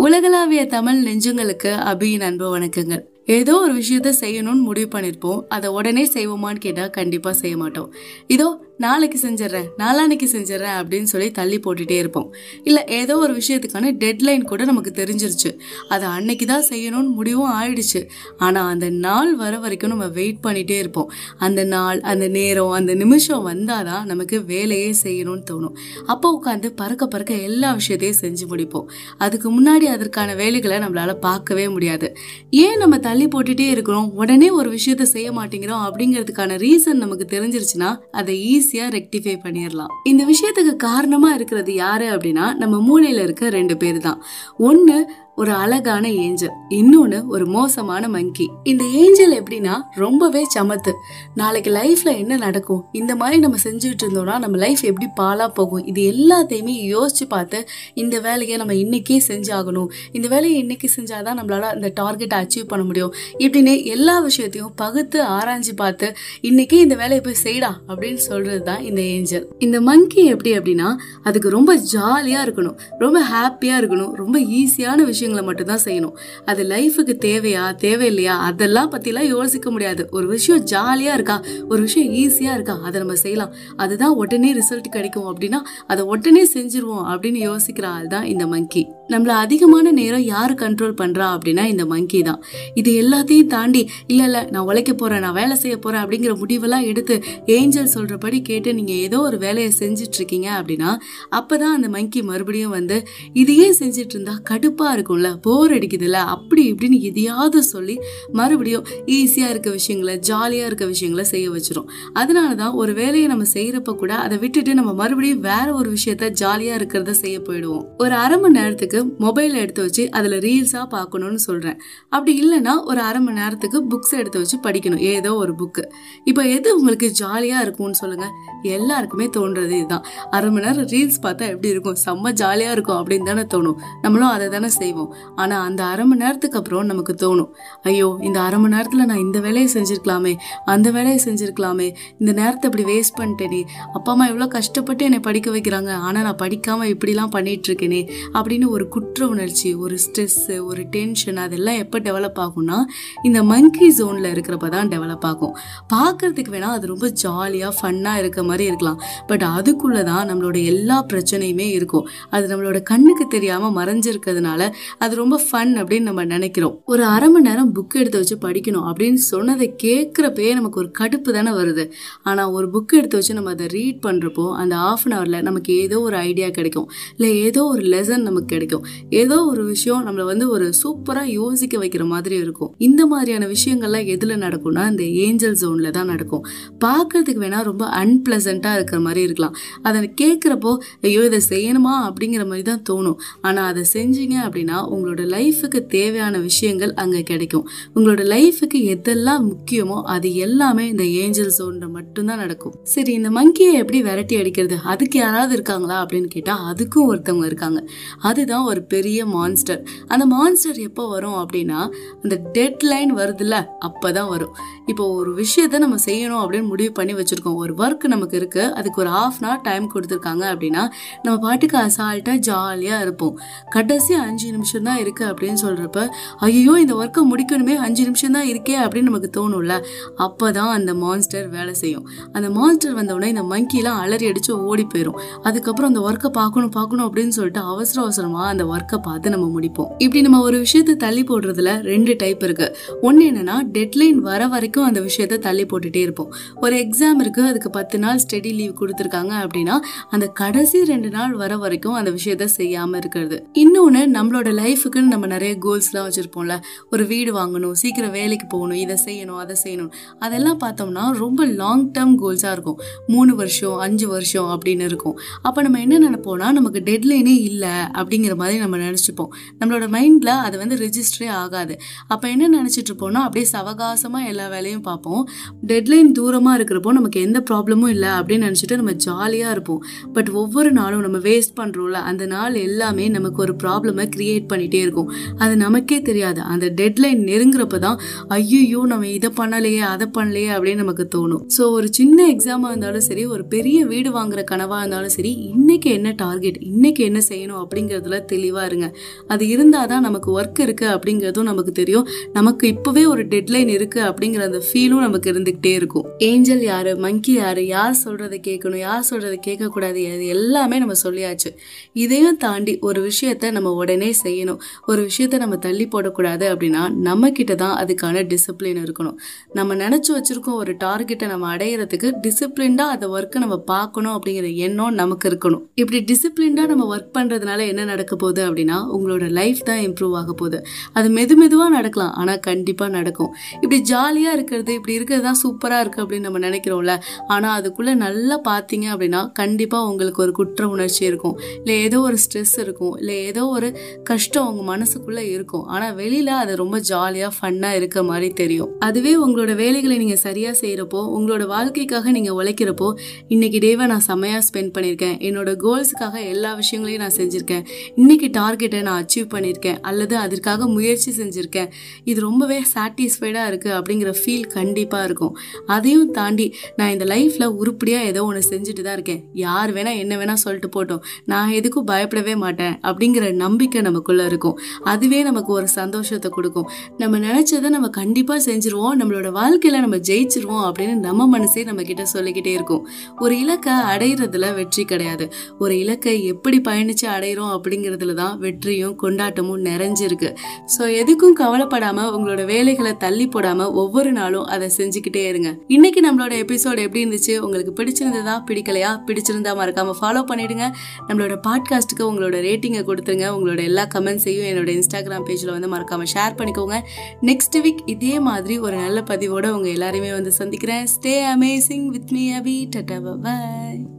உலகளாவிய தமிழ் நெஞ்சங்களுக்கு அபியின் அன்பு வணக்கங்கள். ஏதோ ஒரு விஷயத்த செய்யணும்னு முடிவு பண்ணிருப்போம். அதை உடனே செய்வோமான்னு கேட்டா கண்டிப்பா செய்ய மாட்டோம். இதோ நாளைக்கு செஞ்சிடறேன் நாளானைக்கு செஞ்சிடறேன் அப்படின்னு சொல்லி தள்ளி போட்டுட்டே இருப்போம். இல்லை ஏதோ ஒரு விஷயத்துக்கான டெட்லைன் கூட நமக்கு தெரிஞ்சிருச்சு. அதை அன்னைக்கு தான் செய்யணும்னு முடிவும் ஆயிடுச்சு. ஆனால் அந்த நாள் வர வரைக்கும் நம்ம வெயிட் பண்ணிகிட்டே இருப்போம். அந்த நாள் அந்த நேரம் அந்த நிமிஷம் வந்தால் தான் நமக்கு வேலையே செய்யணும்னு தோணும். அப்போ உட்காந்து பறக்க பறக்க எல்லா விஷயத்தையும் செஞ்சு முடிப்போம். அதுக்கு முன்னாடி அதற்கான வேலைகளை நம்மளால் பார்க்கவே முடியாது. ஏன் நம்ம தள்ளி போட்டுகிட்டே இருக்கிறோம்? உடனே ஒரு விஷயத்த செய்ய மாட்டேங்கிறோம் அப்படிங்கிறதுக்கான ரீசன் நமக்கு தெரிஞ்சிருச்சுன்னா அதை ஈஸி ஈஸியா ரெக்டிஃபை பண்ணிடலாம் இந்த விஷயத்துக்கு காரணமா இருக்கிறது யாரு அப்படின்னா நம்ம மூளையில இருக்க ரெண்டு பேர் தான். ஒன்னு ஒரு அழகான ஏஞ்சல் இன்னொன்னு ஒரு மோசமான மங்கி இந்த ஏஞ்சல் எப்படின்னா ரொம்பவே சமத்து. நாளைக்கு லைஃப்ல என்ன நடக்கும்? இந்த மாதிரி நம்ம செஞ்சுட்டு இருந்தோம்னா நம்ம லைஃப் எப்படி பாலா போகும்? இது எல்லாத்தையுமே யோசிச்சு பார்த்து இந்த வேலையை நம்ம இன்னைக்கே செஞ்சாகணும். இந்த வேலையை இன்னைக்கு செஞ்சாதான் நம்மளால அந்த டார்கெட்டை அச்சீவ் பண்ண முடியும். இப்படின்னு எல்லா விஷயத்தையும் பகுத்து ஆராய்ஞ்சு பார்த்து இன்னைக்கே இந்த வேலையை போய் செய்டா அப்படின்னு சொல்றது தான் இந்த ஏஞ்சல். இந்த மங்கி எப்படி அப்படின்னா அதுக்கு ரொம்ப ஜாலியா இருக்கணும். ரொம்ப ஹாப்பியா இருக்கணும். ரொம்ப ஈஸியான விஷயம் விஷயங்களை மட்டும்தான் செய்யணும். அது லைஃபுக்கு தேவையா தேவையில்லையா? அதெல்லாம் பற்றிலாம் யோசிக்க முடியாது. ஒரு விஷயம் ஜாலியாக இருக்கா? ஒரு விஷயம் ஈஸியாக இருக்கா? அதை நம்ம செய்யலாம். அதுதான் உடனே ரிசல்ட் கிடைக்கும் அப்படின்னா அதை உடனே செஞ்சிருவோம் அப்படின்னு யோசிக்கிற ஆள் தான் இந்த மங்கி நம்மள அதிகமான நேரம் யாரு கண்ட்ரோல் பண்றா அப்படின்னா இந்த மங்கி தான். இது எல்லாத்தையும் தாண்டி இல்ல இல்ல நான் உழைக்க போறேன் நான் வேலை செய்ய போறேன் அப்படிங்கிற முடிவெல்லாம் எடுத்து ஏஞ்சல் சொல்றபடி கேட்டு நீங்க ஏதோ ஒரு வேலையை செஞ்சுட்டு இருக்கீங்க அப்படின்னா அப்பதான் அந்த மங்கி மறுபடியும் வந்து இதையே செஞ்சுட்டு இருந்தா கடுப்பா இருக்கும்ல போர் அடிக்குதுல்ல அப்படி இப்படின்னு எதையாவது சொல்லி மறுபடியும் ஈஸியா இருக்க விஷயங்களை ஜாலியா இருக்க விஷயங்களை செய்ய வச்சிரும். அதனாலதான் ஒரு வேலையை நம்ம செய்யறப்ப கூட அதை விட்டுட்டு நம்ம மறுபடியும் வேற ஒரு விஷயத்த ஜாலியா இருக்கிறத செய்ய போயிடுவோம். ஒரு அரை மணி நேரத்துக்கு மொபைலை எடுத்து வச்சு அதில் ரீல்ஸாக பார்க்கணும்னு சொல்கிறேன் அப்படி இல்லைன்னா ஒரு அரை மணி நேரத்துக்கு புக்ஸ் எடுத்து வச்சு படிக்கணும். ஏதோ ஒரு புக்கு இப்போ எது உங்களுக்கு ஜாலியாக இருக்கும்னு சொல்லுங்கள் எல்லாருக்குமே தோன்றது இதுதான். அரை மணி நேரம் ரீல்ஸ் பார்த்தா எப்படி இருக்கும்? செம்ம ஜாலியாக இருக்கும் அப்படின்னு தானே தோணும். நம்மளும் அதை தானே செய்வோம். ஆனால் அந்த அரை மணி நேரத்துக்கு அப்புறம் நமக்கு தோணும். ஐயோ இந்த அரை மணி நேரத்தில் நான் இந்த வேலையை செஞ்சுருக்கலாமே அந்த வேலையை செஞ்சுருக்கலாமே இந்த நேரத்தை இப்படி வேஸ்ட் பண்ணிட்டேனே அப்பா அம்மா எவ்வளோ கஷ்டப்பட்டு என்னை படிக்க வைக்கிறாங்க ஆனால் நான் படிக்காமல் இப்படிலாம் பண்ணிகிட்ருக்கேனே இருக்கேனே அப்படின்னு ஒரு குற்ற உணர்ச்சி ஒரு ஸ்ட்ரெஸ்ஸு ஒரு டென்ஷன் அதெல்லாம் எப்போ டெவலப் ஆகும்னா இந்த மங்கி ஜோனில் இருக்கிறப்ப தான் டெவலப் ஆகும். பார்க்கறதுக்கு வேணால் அது ரொம்ப ஜாலியாக ஃபன்னாக இருக்க மாதிரி இருக்கலாம். பட் அதுக்குள்ளே தான் நம்மளோட எல்லா பிரச்சனையுமே இருக்கும். அது நம்மளோட கண்ணுக்கு தெரியாமல் மறைஞ்சிருக்கிறதுனால அது ரொம்ப ஃபன் அப்படின்னு நம்ம நினைக்கிறோம். ஒரு அரை மணி நேரம் புக் எடுத்து வச்சு படிக்கணும் அப்படின்னு சொன்னதை கேட்குறப்பயே நமக்கு ஒரு கடுப்பு தானே வருது. ஆனால் ஒரு புக் எடுத்து வச்சு நம்ம அதை ரீட் பண்ணுறப்போ அந்த ஆஃப் அன் ஹவரில் நமக்கு ஏதோ ஒரு ஐடியா கிடைக்கும். இல்லை ஏதோ ஒரு லெசன் நமக்கு கிடைக்கும். ஏதோ ஒரு விஷயம் நம்மளை வந்து ஒரு சூப்பராக யோசிக்க வைக்கிற மாதிரி இருக்கும். இந்த மாதிரியான விஷயங்கள்லாம் எதில் நடக்கும்னா இந்த ஏஞ்சல் ஜோனில் தான் நடக்கும். பார்க்கறதுக்கு வேணா ரொம்ப அன்பிளசண்ட்டாக இருக்கிற மாதிரி இருக்கலாம். அதை கேட்குறப்போ ஐயோ இதை செய்யணுமா? அப்படிங்கிற மாதிரி தான் தோணும். ஆனால் அதை செஞ்சீங்க அப்படின்னா உங்களோட லைஃபுக்கு தேவையான விஷயங்கள் அங்கே கிடைக்கும். உங்களோட லைஃபுக்கு எதெல்லாம் முக்கியமோ அது எல்லாமே இந்த ஏஞ்சல் ஜோன்ல மட்டும்தான் நடக்கும். சரி இந்த மங்கியை எப்படி விரட்டி அடிக்கிறது? அதுக்கு யாராவது இருக்காங்களா அப்படின்னு கேட்டால் அதுக்கும் ஒருத்தவங்க இருக்காங்க. அதுதான் ஒரு பெரிய மான்ஸ்டர் அந்த மான்ஸ்டர் எப்போ வரும் அப்படின்னா அந்த டெட்லைன் வருதுல்ல அப்போ தான் வரும். இப்போ ஒரு விஷயத்த நம்ம செய்யணும் அப்படின்னு முடிவு பண்ணி வச்சுருக்கோம். ஒரு ஒர்க் நமக்கு இருக்குது அதுக்கு ஒரு ஆஃப் அன் ஹவர் டைம் கொடுத்துருக்காங்க அப்படின்னா நம்ம பாட்டுக்கு அசால்ட்டாக ஜாலியாக இருப்போம். கடைசி அஞ்சு நிமிஷம் தான் இருக்குது அப்படின்னு சொல்கிறப்ப ஐயோ இந்த ஒர்க்கை முடிக்கணுமே அஞ்சு நிமிஷம் தான் இருக்கே அப்படின்னு நமக்கு தோணும்ல அப்போ தான் அந்த மான்ஸ்டர் வேலை செய்யும். அந்த மான்ஸ்டர் வந்தவுடனே இந்த மங்கிலாம் அலறி அடித்து ஓடி போயிடும் அதுக்கப்புறம் அந்த ஒர்க்கை பார்க்கணும் பார்க்கணும் அப்படின்னு சொல்லிட்டு அவசர அவசரமாக அந்த ஒர்க்கை பார்த்து நம்ம முடிப்போம். இப்படி நம்ம ஒரு விஷயத்தை தள்ளி போடுறதுல ரெண்டு டைப் இருக்கு. ஒன்னு என்னன்னா டெட்லைன் வர வரைக்கும் அந்த விஷயத்த தள்ளி போட்டுட்டே இருப்போம். ஒரு எக்ஸாம் இருக்கு அதுக்கு பத்து நாள் ஸ்டடி லீவ் கொடுத்துருக்காங்க அப்படின்னா அந்த கடைசி ரெண்டு நாள் வர வரைக்கும் அந்த விஷயத்த செய்யாம இருக்கிறது. இன்னொன்னு நம்மளோட லைஃபுக்குன்னு நம்ம நிறைய கோல்ஸ்லாம் வச்சிருப்போம்ல. ஒரு வீடு வாங்கணும் சீக்கிரம் வேலைக்கு போகணும் இதை செய்யணும் அதை செய்யணும். அதெல்லாம் பார்த்தோம்னா ரொம்ப லாங் டேர்ம் கோல்ஸாக இருக்கும். மூணு வருஷம் அஞ்சு வருஷம் அப்படின்னு இருக்கும். அப்போ நம்ம என்ன நினைப்போம்னா நமக்கு டெட்லைனே இல்லை அப்படிங்கிற மாதிரி நம்ம நினச்சிப்போம். நம்மளோட மைண்டில் அது வந்து ரிஜிஸ்டரே ஆகாது. அப்போ என்ன நினச்சிட்டு இருப்போம்னா அப்படியே சவகாசமாக எல்லா வேலையும் வேலையும் பார்ப்போம். டெட்லைன் தூரமாக இருக்கிறப்போ நமக்கு எந்த ப்ராப்ளமும் இல்லை அப்படின்னு நினச்சிட்டு நம்ம ஜாலியாக இருப்போம். பட் ஒவ்வொரு நாளும் நம்ம வேஸ்ட் பண்ணுறோம்ல அந்த நாள் எல்லாமே நமக்கு ஒரு ப்ராப்ளமை க்ரியேட் பண்ணிகிட்டே இருக்கும். அது நமக்கே தெரியாது. அந்த டெட்லைன் நெருங்குறப்ப தான் ஐயோ நம்ம இதை பண்ணலையே அதை பண்ணலையே அப்படின்னு நமக்கு தோணும். ஸோ ஒரு சின்ன எக்ஸாமாக இருந்தாலும் சரி ஒரு பெரிய வீடு வாங்குற கனவாக இருந்தாலும் சரி இன்னைக்கு என்ன டார்கெட் இன்னைக்கு என்ன செய்யணும்? அப்படிங்கிறதுல தெளிவாக இருங்க. அது இருந்தால் தான் நமக்கு ஒர்க் இருக்குது அப்படிங்கிறதும் நமக்கு தெரியும். நமக்கு இப்போவே ஒரு டெட்லைன் இருக்குது அப்படிங்கிற அந்த ஃபீலும் நமக்கு இருந்துக்கிட்டே இருக்கும். ஏஞ்சல் யார்? மங்கி யார்? யார் சொல்கிறத கேட்கணும்? யார் சொல்கிறத கேட்கக்கூடாது? அது எல்லாமே நம்ம சொல்லியாச்சு. இதையும் தாண்டி ஒரு விஷயத்த நம்ம உடனே செய்யணும். ஒரு விஷயத்த நம்ம தள்ளி போடக்கூடாது அப்படின்னா நம்மக்கிட்ட தான் அதுக்கான டிசிப்ளின் இருக்கணும். நம்ம நினச்சி வச்சுருக்கோம் ஒரு டார்கெட்டை நம்ம அடையிறதுக்கு டிசிப்ளின்டாக அந்த ஒர்க்கை நம்ம பார்க்கணும் அப்படிங்கிற எண்ணம் நமக்கு இருக்கணும். இப்படி டிசிப்ளின்டாக நம்ம ஒர்க் பண்ணுறதுனால என்ன நடக்க போகுது அப்படின்னா உங்களோட லைஃப் தான் இம்ப்ரூவ் ஆக போகுது. அது மெது மெதுவாக நடக்கலாம். ஆனால் கண்டிப்பாக நடக்கும். இப்படி ஜாலியாக இருக்கிறது இப்படி இருக்கிறது தான் சூப்பராக இருக்குது அப்படின்னு நம்ம நினைக்கிறோம்ல. ஆனால் அதுக்குள்ளே நல்லா பார்த்தீங்க அப்படின்னா கண்டிப்பாக உங்களுக்கு ஒரு குற்ற உணர்ச்சி இருக்கும். இல்லை ஏதோ ஒரு ஸ்ட்ரெஸ் இருக்கும். இல்லை ஏதோ ஒரு கஷ்டம் உங்கள் மனசுக்குள்ளே இருக்கும். ஆனால் வெளியில் அது ரொம்ப ஜாலியாக ஃபன்னாக இருக்க மாதிரி தெரியும். அதுவே உங்களோட வேலைகளை நீங்கள் சரியாக செய்கிறப்போ உங்களோட வாழ்க்கைக்காக நீங்கள் உழைக்கிறப்போ இன்னைக்கு டேவை நான் செம்மையாக ஸ்பெண்ட் பண்ணியிருக்கேன். என்னோட கோல்ஸுக்காக எல்லா விஷயங்களையும் நான் செஞ்சுருக்கேன். இன்னைக்கு டார்கெட்டை நான் அச்சீவ் பண்ணியிருக்கேன் அல்லது அதற்காக முயற்சி செஞ்சுருக்கேன். இது ரொம்பவே சாட்டிஸ்ஃபைடாக இருக்குது அப்படிங்கிற ஃபீல் கண்டிப்பாக இருக்கும். அதையும் தாண்டி நான் இந்த லைஃப்பில் உருப்படியாக ஏதோ ஒன்று செஞ்சுட்டு தான் இருக்கேன். யார் வேணால் என்ன வேணால் சொல்லிட்டு போட்டோம். நான் எதுக்கும் பயப்படவே மாட்டேன் அப்படிங்கிற நம்பிக்கை நமக்குள்ளே இருக்கும். அதுவே நமக்கு ஒரு சந்தோஷத்தை கொடுக்கும். நம்ம நினச்சதை நம்ம கண்டிப்பாக செஞ்சுருவோம். நம்மளோட வாழ்க்கையில் நம்ம ஜெயிச்சிருவோம் அப்படின்னு நம்ம மனசே நம்ம கிட்ட சொல்லிக்கிட்டே இருக்கும். ஒரு இலக்கை அடையிறதுல வெற்றி கிடையாது. ஒரு இலக்கை எப்படி பயணிச்சு அடையிறோம் அப்படிங்கிறது அப்படிங்கிறதுல தான் வெற்றியும் கொண்டாட்டமும் நிறைஞ்சிருக்கு. ஸோ எதுக்கும் கவலைப்படாம உங்களோட வேலைகளை தள்ளி போடாம ஒவ்வொரு நாளும் அதை செஞ்சுக்கிட்டே இருங்க. இன்னைக்கு நம்மளோட எபிசோடு எப்படி இருந்துச்சு? உங்களுக்கு பிடிச்சிருந்ததா பிடிக்கலையா? பிடிச்சிருந்தா மறக்காம ஃபாலோ பண்ணிடுங்க. நம்மளோட பாட்காஸ்ட்டுக்கு உங்களோட ரேட்டிங்கை கொடுத்துருங்க. உங்களோட எல்லா கமெண்ட்ஸையும் என்னோட இன்ஸ்டாகிராம் பேஜில் வந்து மறக்காம ஷேர் பண்ணிக்கோங்க. நெக்ஸ்ட் வீக் இதே மாதிரி ஒரு நல்ல பதிவோட உங்க எல்லாருமே வந்து சந்திக்கிறேன். Stay amazing with me Abhi ta-ta bye